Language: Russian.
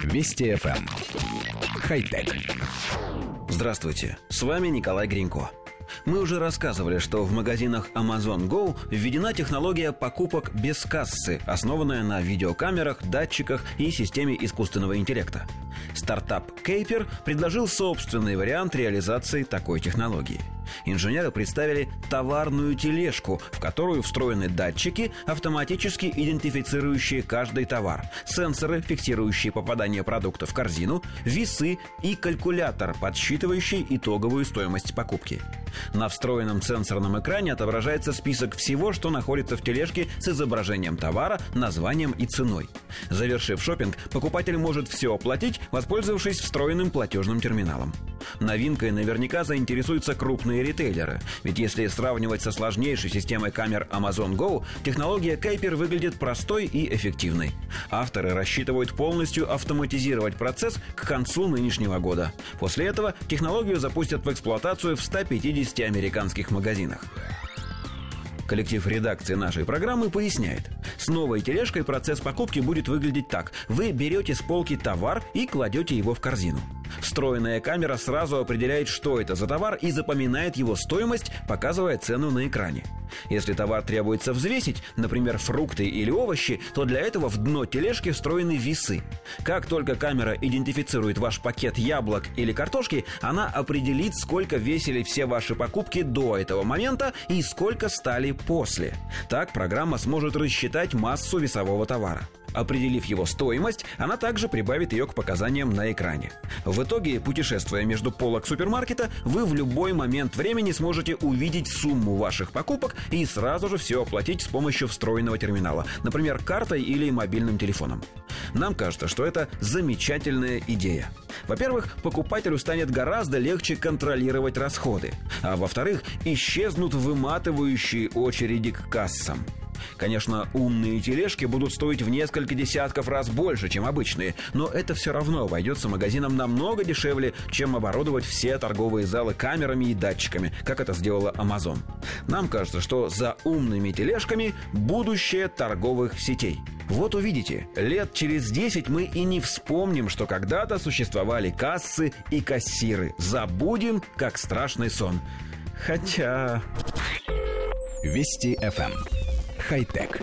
Вести FM. Эм. Хай-тек. Здравствуйте, с вами Николай Гринько. Мы уже рассказывали, что в магазинах Amazon Go введена технология покупок без кассы, основанная на видеокамерах, датчиках и системе искусственного интеллекта. Стартап Кейпер предложил собственный вариант реализации такой технологии – Инженеры представили товарную тележку, в которую встроены датчики, автоматически идентифицирующие каждый товар, сенсоры, фиксирующие попадание продукта в корзину, весы и калькулятор, подсчитывающий итоговую стоимость покупки. На встроенном сенсорном экране отображается список всего, что находится в тележке с изображением товара, названием и ценой. Завершив шопинг, покупатель может все оплатить, воспользовавшись встроенным платежным терминалом. Новинкой наверняка заинтересуются крупные ритейлеры, ведь если сравнивать со сложнейшей системой камер Amazon Go, технология Kuiper выглядит простой и эффективной. Авторы рассчитывают полностью автоматизировать процесс к концу нынешнего года. После этого технологию запустят в эксплуатацию в 150 американских магазинах. Коллектив редакции нашей программы поясняет. С новой тележкой процесс покупки будет выглядеть так. Вы берете с полки товар и кладете его в корзину. Встроенная камера сразу определяет, что это за товар и запоминает его стоимость, показывая цену на экране. Если товар требуется взвесить, например, фрукты или овощи, то для этого в дно тележки встроены весы. Как только камера идентифицирует ваш пакет яблок или картошки, она определит, сколько весили все ваши покупки до этого момента и сколько стали после. Так программа сможет рассчитать массу весового товара. Определив его стоимость, она также прибавит ее к показаниям на экране. В итоге, путешествуя между полок супермаркета, вы в любой момент времени сможете увидеть сумму ваших покупок и сразу же все оплатить с помощью встроенного терминала, например, картой или мобильным телефоном. Нам кажется, что это замечательная идея. Во-первых, покупателю станет гораздо легче контролировать расходы, а во-вторых, исчезнут выматывающие очереди к кассам. Конечно, умные тележки будут стоить в несколько десятков раз больше, чем обычные, но это все равно обойдется магазинам намного дешевле, чем оборудовать все торговые залы камерами и датчиками, как это сделала Amazon. Нам кажется, что за умными тележками будущее торговых сетей. Вот увидите, лет через 10 мы и не вспомним, что когда-то существовали кассы и кассиры. Забудем, как страшный сон. Хотя... Вести FM хай-тек.